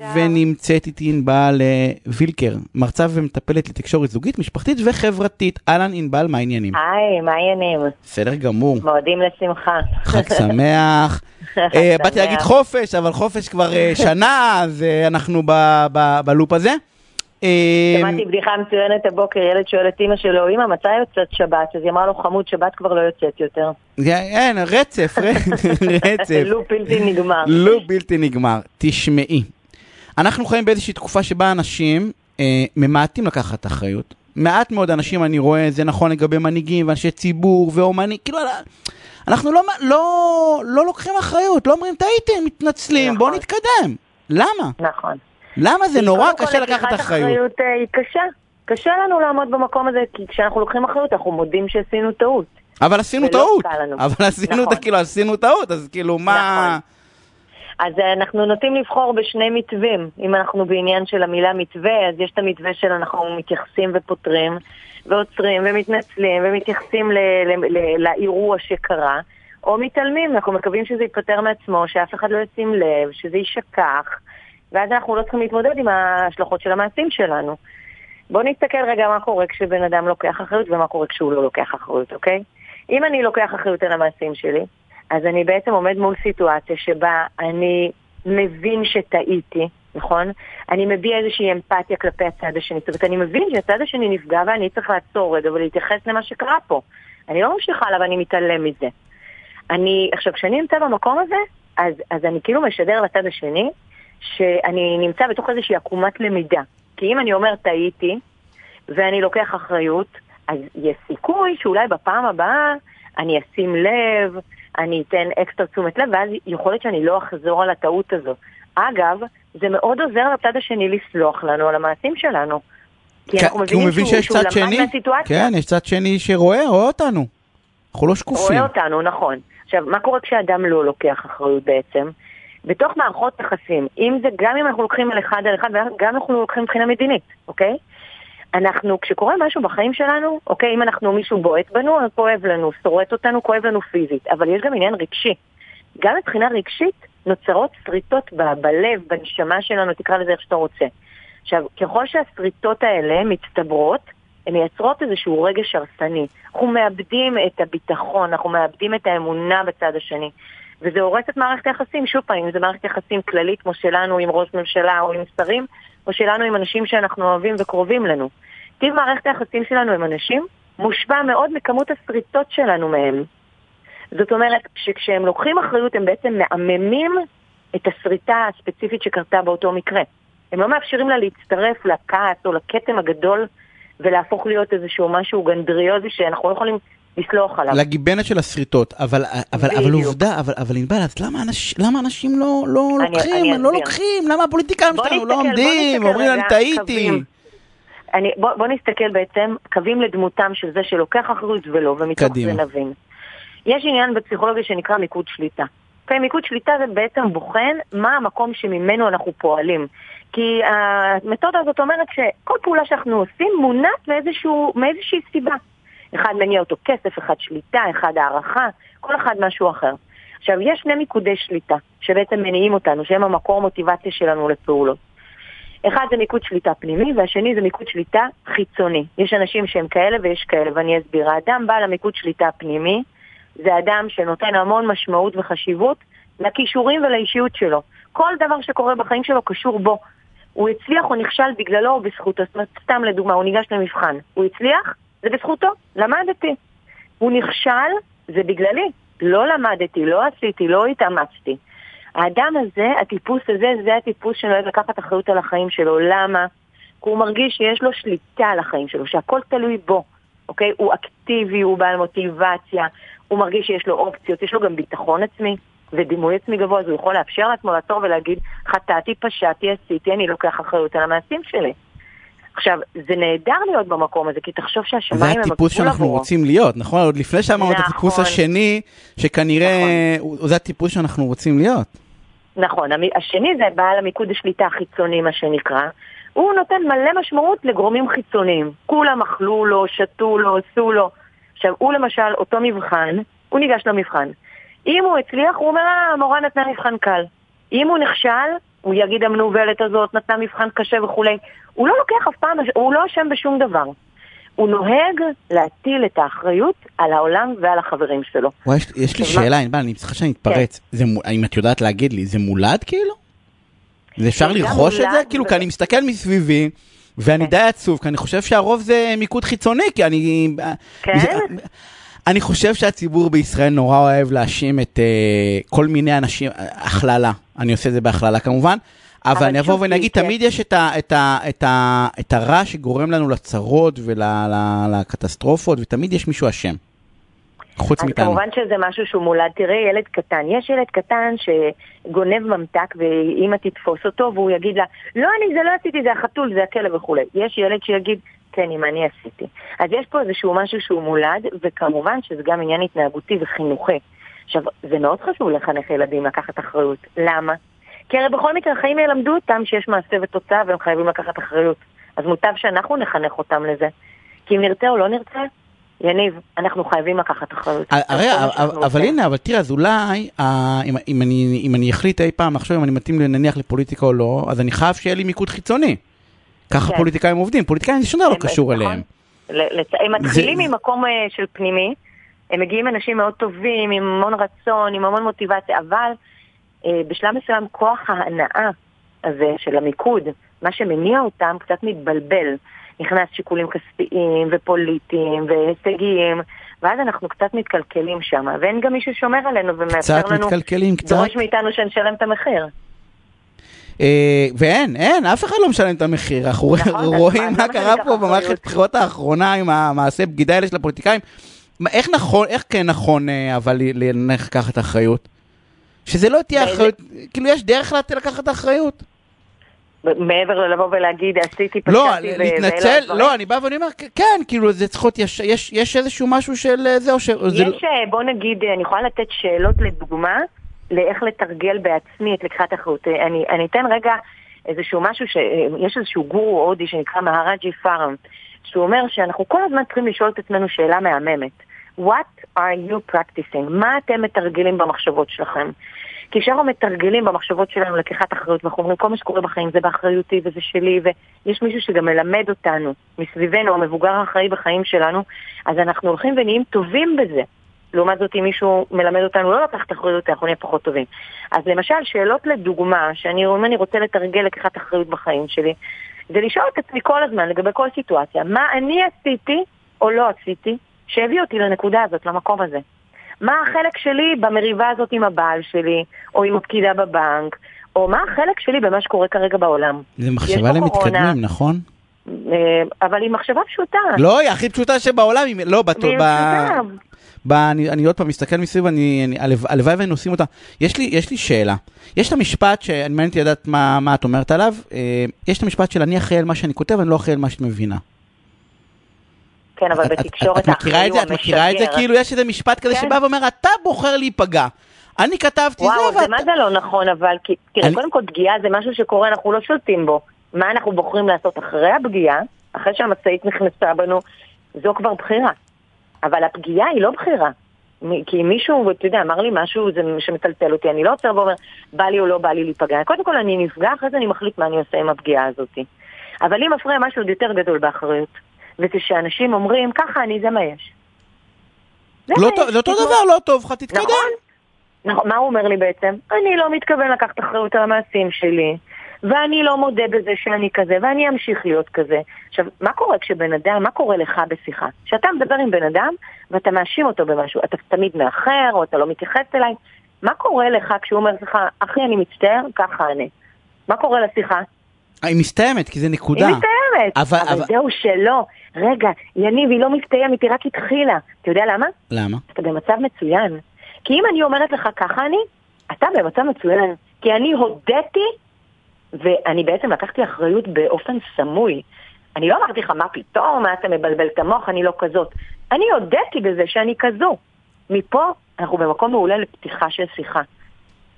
ונמצאת איתי ענבל אה, וילקר, מרצה ומטפלת לתקשורת זוגית, משפחתית וחברתית. אהלן ענבל, מה העניינים? היי, מה העניינים? בסדר גמור. מועדים לשמחה. חג שמח. אה, באתי להגיד חופש, אבל חופש כבר אה, שנה, אז אנחנו בלופ הזה. שמעתי בדיחה מצוינת הבוקר, ילד שואל את אימא שלו, אמא, מתי יוצאת שבת? אז היא אמרה לו, חמוד, שבת כבר לא יוצאת יותר. אין, רצף, רצף. לופ בלתי נגמר. לופ בלתי נגמר. תשמעי, אנחנו חיים באיזושהי תקופה שבה אנשים אה, ממעטים לקחת אחריות. מעט מאוד אנשים, אני רואה, זה נכון לגבי מנהיגים ואנשי ציבור ואומנים, כאילו, אנחנו לא, לא, לא לוקחים אחריות, לא אומרים, טעיתם, מתנצלים, נכון. בואו נתקדם. למה? נכון. למה זה נורא קשה לקחת לקיחת אחריות? אה, היא קשה. קשה לנו לעמוד במקום הזה, כי כשאנחנו לוקחים אחריות, אנחנו מודים שעשינו טעות. אבל עשינו ולא טעות. אבל עשינו, נכון. כאילו, עשינו טעות, אז כאילו, מה... נכון. אז אה, אנחנו נוטים לבחור בשני מתווים. אם אנחנו בעניין של המילה מתווה, אז יש את המתווה של אנחנו מתייחסים ופותרים, ועוצרים ומתנצלים ומתייחסים ל- ל- ל- לאירוע שקרה, או מתעלמים, אנחנו מקווים שזה ייפטר מעצמו, שאף אחד לא ישים לב, שזה יישכח, ואז אנחנו לא צריכים להתמודד עם ההשלכות של המעשים שלנו. בואו נסתכל רגע מה קורה כשבן אדם לוקח אחריות ומה קורה כשהוא לא לוקח אחריות, אוקיי? אם אני לוקח אחריות על המעשים שלי, אז אני בעצם עומד מול סיטואציה שבה אני מבין שטעיתי, נכון? אני מביע איזושהי אמפתיה כלפי הצד השני. זאת אומרת, אני מבין שהצד השני נפגע ואני צריך לעצור רגע ולהתייחס למה שקרה פה. אני לא ממשיכה עליו ואני מתעלם מזה. אני, עכשיו, כשאני נמצא במקום הזה, אז, אז אני כאילו משדר לצד השני שאני נמצא בתוך איזושהי עקומת למידה. כי אם אני אומר טעיתי, ואני לוקח אחריות, אז יש סיכוי שאולי בפעם הבאה אני אשים לב, אני אתן אקסטרה תשומת לב, ואז יכול להיות שאני לא אחזור על הטעות הזו. אגב, זה מאוד עוזר לצד השני לסלוח לנו על המעשים שלנו. כי אנחנו כי הוא מבינים מבין שהוא, שיש שהוא צד שני. כן, יש צד שני שרואה, רואה אותנו. אנחנו לא שקופים. רואה אותנו, נכון. עכשיו, מה קורה כשאדם לא לוקח אחריות בעצם? בתוך מערכות יחסים, אם זה גם אם אנחנו לוקחים על אחד על אחד, וגם אם אנחנו לוקחים מבחינה מדינית, אוקיי? אנחנו, כשקורה משהו בחיים שלנו, אוקיי, אם אנחנו, מישהו בועט בנו, אז כואב לנו, שורט אותנו, כואב לנו פיזית, אבל יש גם עניין רגשי. גם מבחינה רגשית נוצרות שריטות ב- בלב, בנשמה שלנו, תקרא לזה איך שאתה רוצה. עכשיו, ככל שהשריטות האלה מצטברות, הן מייצרות איזשהו רגש הרסני. אנחנו מאבדים את הביטחון, אנחנו מאבדים את האמונה בצד השני. וזה הורס את מערכת היחסים, שוב פעם, אם זה מערכת יחסים כללית כמו שלנו עם ראש ממשלה או עם שרים, או שלנו עם אנשים שאנחנו אוהבים וקרובים לנו. טיב מערכת היחסים שלנו עם אנשים מושפע מאוד מכמות השריטות שלנו מהם. זאת אומרת, שכשהם לוקחים אחריות הם בעצם מעממים את השריטה הספציפית שקרתה באותו מקרה. הם לא מאפשרים לה להצטרף לכעס או לכתם הגדול ולהפוך להיות איזשהו משהו גנדריוזי שאנחנו לא יכולים לסלוח עליו. לגיבנת של השריטות, אבל, אבל, אבל. עובדה, אבל, אבל ענבל, אז למה, אנש, למה אנשים לא, לא אני- לוקחים, אני לא. לוקחים, למה הפוליטיקאים שלנו לא עומדים, אומרים להם טעיתי. אני, בוא, בוא נסתכל בעצם, קווים לדמותם של זה שלוקח אחריות ולא, ומתוך קדימה. זה נבין. יש עניין בפסיכולוגיה שנקרא מיקוד שליטה. אוקיי, מיקוד שליטה זה בעצם בוחן מה המקום שממנו אנחנו פועלים. כי המתודה הזאת אומרת שכל פעולה שאנחנו עושים מונעת מאיזשהו, מאיזושהי סיבה. אחד מניע אותו כסף, אחד שליטה, אחד הערכה, כל אחד משהו אחר. עכשיו, יש שני מיקודי שליטה שבעצם מניעים אותנו, שהם המקור מוטיבציה שלנו לפעולות. אחד זה מיקוד שליטה פנימי, והשני זה מיקוד שליטה חיצוני. יש אנשים שהם כאלה ויש כאלה, ואני אסביר. האדם בעל המיקוד שליטה הפנימי, זה אדם שנותן המון משמעות וחשיבות לכישורים ולאישיות שלו. כל דבר שקורה בחיים שלו קשור בו. הוא הצליח או נכשל בגללו או בזכותו. זאת אומרת, סתם לדוגמה, הוא ניגש למבחן. הוא הצליח? זה בזכותו, למדתי. הוא נכשל? זה בגללי. לא למדתי, לא עשיתי, לא התאמצתי. האדם הזה, הטיפוס הזה, זה הטיפוס שנוהג לקחת אחריות על החיים שלו. למה? כי הוא מרגיש שיש לו שליטה על החיים שלו, שהכל תלוי בו, אוקיי? הוא אקטיבי, הוא בעל מוטיבציה, הוא מרגיש שיש לו אופציות, יש לו גם ביטחון עצמי ודימוי עצמי גבוה, אז הוא יכול לאפשר לעצמו לעצור ולהגיד, חטאתי, פשעתי, עשיתי, אני לוקח אחריות על המעשים שלי. עכשיו, זה נהדר להיות במקום הזה, כי תחשוב זה שהשמיים הם הגבול הטיפוס שאנחנו עבורו. רוצים להיות, נכון? עוד לפני שאמרנו את נכון. הטיפוס השני, שכנראה הוא- זה הטיפוס שאנחנו רוצים להיות. נכון, השני זה בעל המיקוד השליטה החיצוני, מה שנקרא. הוא נותן מלא משמעות לגורמים חיצוניים. כולם אכלו לו, שתו לו, עשו לו. עכשיו, הוא למשל, אותו מבחן, הוא ניגש למבחן. אם הוא הצליח, הוא אומר, אה, המורה נתנה מבחן קל. אם הוא נכשל, הוא יגיד המנוולת הזאת נתנה מבחן קשה וכולי. הוא לא לוקח אף פעם, הוא לא אשם בשום דבר. הוא נוהג להטיל את האחריות על העולם ועל החברים שלו. וואי, יש, יש לי שאלה, ענבל, אני צריכה שאני אתפרץ. כן. זה, אם את יודעת להגיד לי, זה מולד כאילו? זה אפשר לרכוש את זה? כאילו, כי אני מסתכל מסביבי, ואני כן. די עצוב, כי אני חושב שהרוב זה מיקוד חיצוני, כי אני... כן? אני חושב שהציבור בישראל נורא אוהב להאשים את uh, כל מיני אנשים, הכללה, אני עושה את זה בהכללה כמובן, אבל אני אבוא ואני אגיד, תמיד יש את, ה, את, ה, את, ה, את הרע שגורם לנו לצרות ולקטסטרופות, ותמיד יש מישהו אשם. חוץ מאיתנו. אז כמובן שזה משהו שהוא מולד. תראה, ילד קטן. יש ילד קטן שגונב ממתק ואימא תתפוס אותו והוא יגיד לה, לא, אני זה לא עשיתי, זה החתול, זה הכלב וכולי. יש ילד שיגיד, כן, אם אני עשיתי. אז יש פה איזשהו משהו שהוא מולד, וכמובן שזה גם עניין התנהגותי וחינוכי. עכשיו, זה מאוד חשוב לחנך ילדים לקחת אחריות. למה? כי הרי בכל מקרה החיים ילמדו אותם שיש מעשה ותוצאה והם חייבים לקחת אחריות. אז מוטב שאנחנו נחנך אותם לזה. כי אם נרצה או לא נרצה, יניב, אנחנו חייבים לקחת אחריות. הרי, אבל הנה, אבל תראה, אז אולי, אם אני אחליט אי פעם עכשיו אם אני מתאים נניח לפוליטיקה או לא, אז אני חייב שיהיה לי מיקוד חיצוני. ככה כן. פוליטיקאים עובדים, פוליטיקאים זה דבר לא קשור נכון. אליהם. הם מתחילים ממקום אה, של פנימי, הם מגיעים אנשים מאוד טובים, עם המון רצון, עם המון מוטיבציה, אבל אה, בשלב מסוים כוח ההנאה הזה של המיקוד, מה שמניע אותם קצת מתבלבל. נכנס שיקולים כספיים ופוליטיים והישגיים, ואז אנחנו קצת מתקלקלים שם, ואין גם מישהו שומר עלינו ומאפשר לנו, קצת מתקלקלים, קצת. דורש מאיתנו שנשלם את המחיר. אה, ואין, אין, אף אחד לא משלם את המחיר. אנחנו נכון, רואים מה קרה פה במערכת הבחירות האחרונה עם המעשה בגידה האלה של הפוליטיקאים. איך נכון, איך כן נכון, אה, אבל לקחת אחריות? שזה לא תהיה אחריות, כאילו יש דרך לקחת אחריות. מעבר ללבוא ולהגיד, עשיתי, פשעתי לא, להתנצל, לא, אני בא ואני אומר, כן, כאילו, זה צריך להיות, יש, יש, יש איזשהו משהו של אה, זה או ש... יש, זה... בוא נגיד, אני יכולה לתת שאלות לדוגמה, לאיך לתרגל בעצמי את לקיחת האחריות. אני, אני אתן רגע איזשהו משהו, שיש איזשהו גורו הודי שנקרא מהרג'י פארם, שהוא אומר שאנחנו כל הזמן צריכים לשאול את עצמנו שאלה מהממת. What are you practicing? מה אתם מתרגלים במחשבות שלכם? כי כשאנחנו מתרגלים במחשבות שלנו לקיחת אחריות, ואנחנו אומרים כל מה שקורה בחיים זה באחריותי וזה שלי, ויש מישהו שגם מלמד אותנו מסביבנו, המבוגר האחראי בחיים שלנו, אז אנחנו הולכים ונהיים טובים בזה. לעומת זאת, אם מישהו מלמד אותנו לא לקחת אחריות, אנחנו נהיה פחות טובים. אז למשל, שאלות לדוגמה, שאני, אם אני רוצה לתרגל לקיחת אחריות בחיים שלי, זה לשאול את עצמי כל הזמן לגבי כל סיטואציה, מה אני עשיתי או לא עשיתי שהביא אותי לנקודה הזאת, למקום הזה. מה החלק שלי במריבה הזאת עם הבעל שלי, או עם הפקידה בבנק, או מה החלק שלי במה שקורה כרגע בעולם. זה מחשבה למתקדמים, נכון? אה, אבל היא מחשבה פשוטה. לא, היא הכי פשוטה שבעולם, לא, בת... ב... אני, אני עוד פעם מסתכל מסביב, אני, אני, הלוואי והיינו עושים אותה. יש לי, יש לי שאלה. יש את המשפט שאני מעניין אותי לדעת מה, מה את אומרת עליו. אה, יש את המשפט של אני אחראי על מה שאני כותב, אני לא אחראי על מה שאת מבינה. כן, אבל בתקשורת האחראי הוא המשגר. את מכירה את זה? כאילו יש איזה משפט כזה כן. שבא ואומר, אתה בוחר להיפגע. אני כתבתי וואו, זה, וואו, זה מה זה לא נכון, אבל תראה. קודם כל פגיעה זה משהו שקורה, אנחנו לא שולטים בו. מה אנחנו בוחרים לעשות אחרי הפגיעה, אחרי שהמשאית נכנסה בנו, זו כבר בחירה. אבל הפגיעה היא לא בחירה. כי מישהו, אתה יודע, אמר לי משהו שמטלטל אותי, אני לא עוצר ואומר, בא לי או לא בא לי להיפגע. קודם כל אני נפגע, אחרי זה אני מחליט מה אני עושה עם הפגיעה הזאת. אבל אם מפריע משהו עוד יותר גדול באחריות, וכשאנשים אומרים, ככה אני, זה מה יש. זה לא, זה אותו דבר, לא טוב לך, תתקדם. נכון. נכון, מה הוא אומר לי בעצם? אני לא מתכוון לקחת אחריות על המעשים שלי. ואני לא מודה בזה שאני כזה, ואני אמשיך להיות כזה. עכשיו, מה קורה כשבן אדם, מה קורה לך בשיחה? כשאתה מדבר עם בן אדם ואתה מאשים אותו במשהו, אתה תמיד מאחר, או אתה לא מתייחס אליי, מה קורה לך כשהוא אומר לך, אחי, אני מצטער, ככה אני. מה קורה לשיחה? היא מסתיימת, כי זה נקודה. היא מסתיימת, אבל, אבל, אבל זהו שלא. רגע, יניב, היא לא מסתיימת, היא רק התחילה. אתה יודע למה? למה? אתה במצב מצוין. כי אם אני אומרת לך ככה אני, אתה במצב מצוין. כי אני הודיתי ואני בעצם לקחתי אחריות באופן סמוי. אני לא אמרתי לך, מה פתאום, מה אתה מבלבל את המוח, אני לא כזאת. אני הודיתי בזה שאני כזו. מפה אנחנו במקום מעולה לפתיחה של שיחה.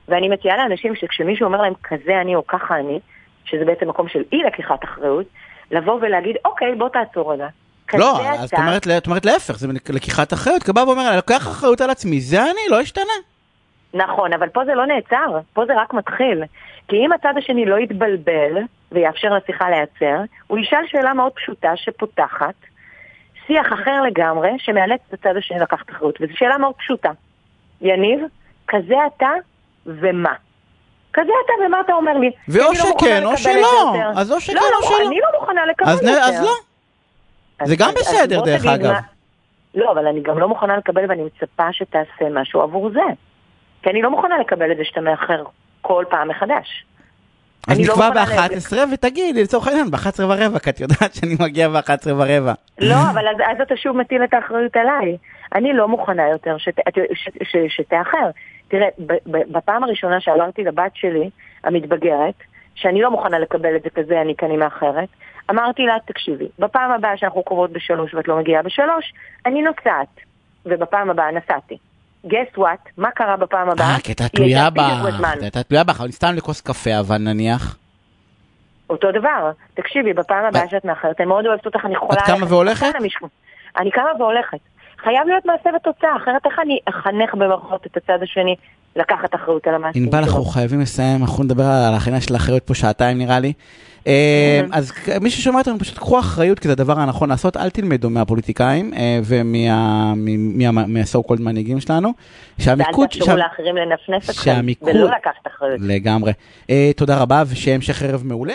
ואני מציעה לאנשים שכשמישהו אומר להם כזה אני או ככה אני, שזה בעצם מקום של אי לקיחת אחריות, לבוא ולהגיד, אוקיי, בוא תעצור רגע. לא, אז את אומרת, את אומרת להפך, זה לקיחת אחריות, כי בא ואומר, אני לוקח אחריות על עצמי, זה אני, לא אשתנה. נכון, אבל פה זה לא נעצר, פה זה רק מתחיל. כי אם הצד השני לא יתבלבל ויאפשר לשיחה להיעצר, הוא ישאל שאלה מאוד פשוטה שפותחת שיח אחר לגמרי, שמאלץ את הצד השני לקחת אחריות. וזו שאלה מאוד פשוטה. יניב, כזה אתה ומה? כזה אתה ומה אתה אומר לי? ואו לא שכן או שלא. יותר. אז או שכן לא, או לא, שלא. אני לא מוכנה לקבל זה. אז לא. זה גם בסדר, דרך אגב. לא, אבל אני גם לא מוכנה לקבל ואני מצפה שתעשה משהו עבור זה. כי אני לא מוכנה לקבל את זה שאתה מאחר כל פעם מחדש. אז לא נקבע מוכנה ב-11 ותגידי, לצורך העניין, ב-11 ורבע, כי את יודעת שאני מגיע ב-11 ורבע. לא, אבל אז, אז אתה שוב מטיל את האחריות עליי. אני לא מוכנה יותר שתאחר. תראה, בפעם הראשונה שאמרתי לבת שלי, המתבגרת, שאני לא מוכנה לקבל את זה כזה, אני כי אני מאחרת, אמרתי לה, תקשיבי, בפעם הבאה שאנחנו קרובות בשלוש ואת לא מגיעה בשלוש, אני נוסעת. ובפעם הבאה נסעתי. Guess what? מה קרה בפעם הבאה? אה, כי הייתה תלויה בזמן. הייתה תלויה בך, אבל סתם לכוס קפה, אבל נניח. אותו דבר. תקשיבי, בפעם הבאה שאת מאחרת, אני מאוד אוהבת אותך, אני יכולה... קמה ללכת והולכת? אני קמה והולכת. חייב להיות מעשה ותוצאה, אחרת איך אני אחנך במרכאות את הצד השני לקחת אחריות על המעשים ענבל, שלו? אנחנו חייבים לסיים, אנחנו נדבר על העניין של האחריות פה שעתיים נראה לי. אה, אז מי ששומע אותנו, פשוט קחו אחריות, כי זה הדבר הנכון לעשות, אל תלמדו מהפוליטיקאים ומהסו קולד מנהיגים שלנו. ואל שהמיקוד, תאפשרו שה- לאחרים לנפנף אתכם, ולא לקחת אחריות. לגמרי. אה, תודה רבה, ושיהיה המשך ערב מעולה.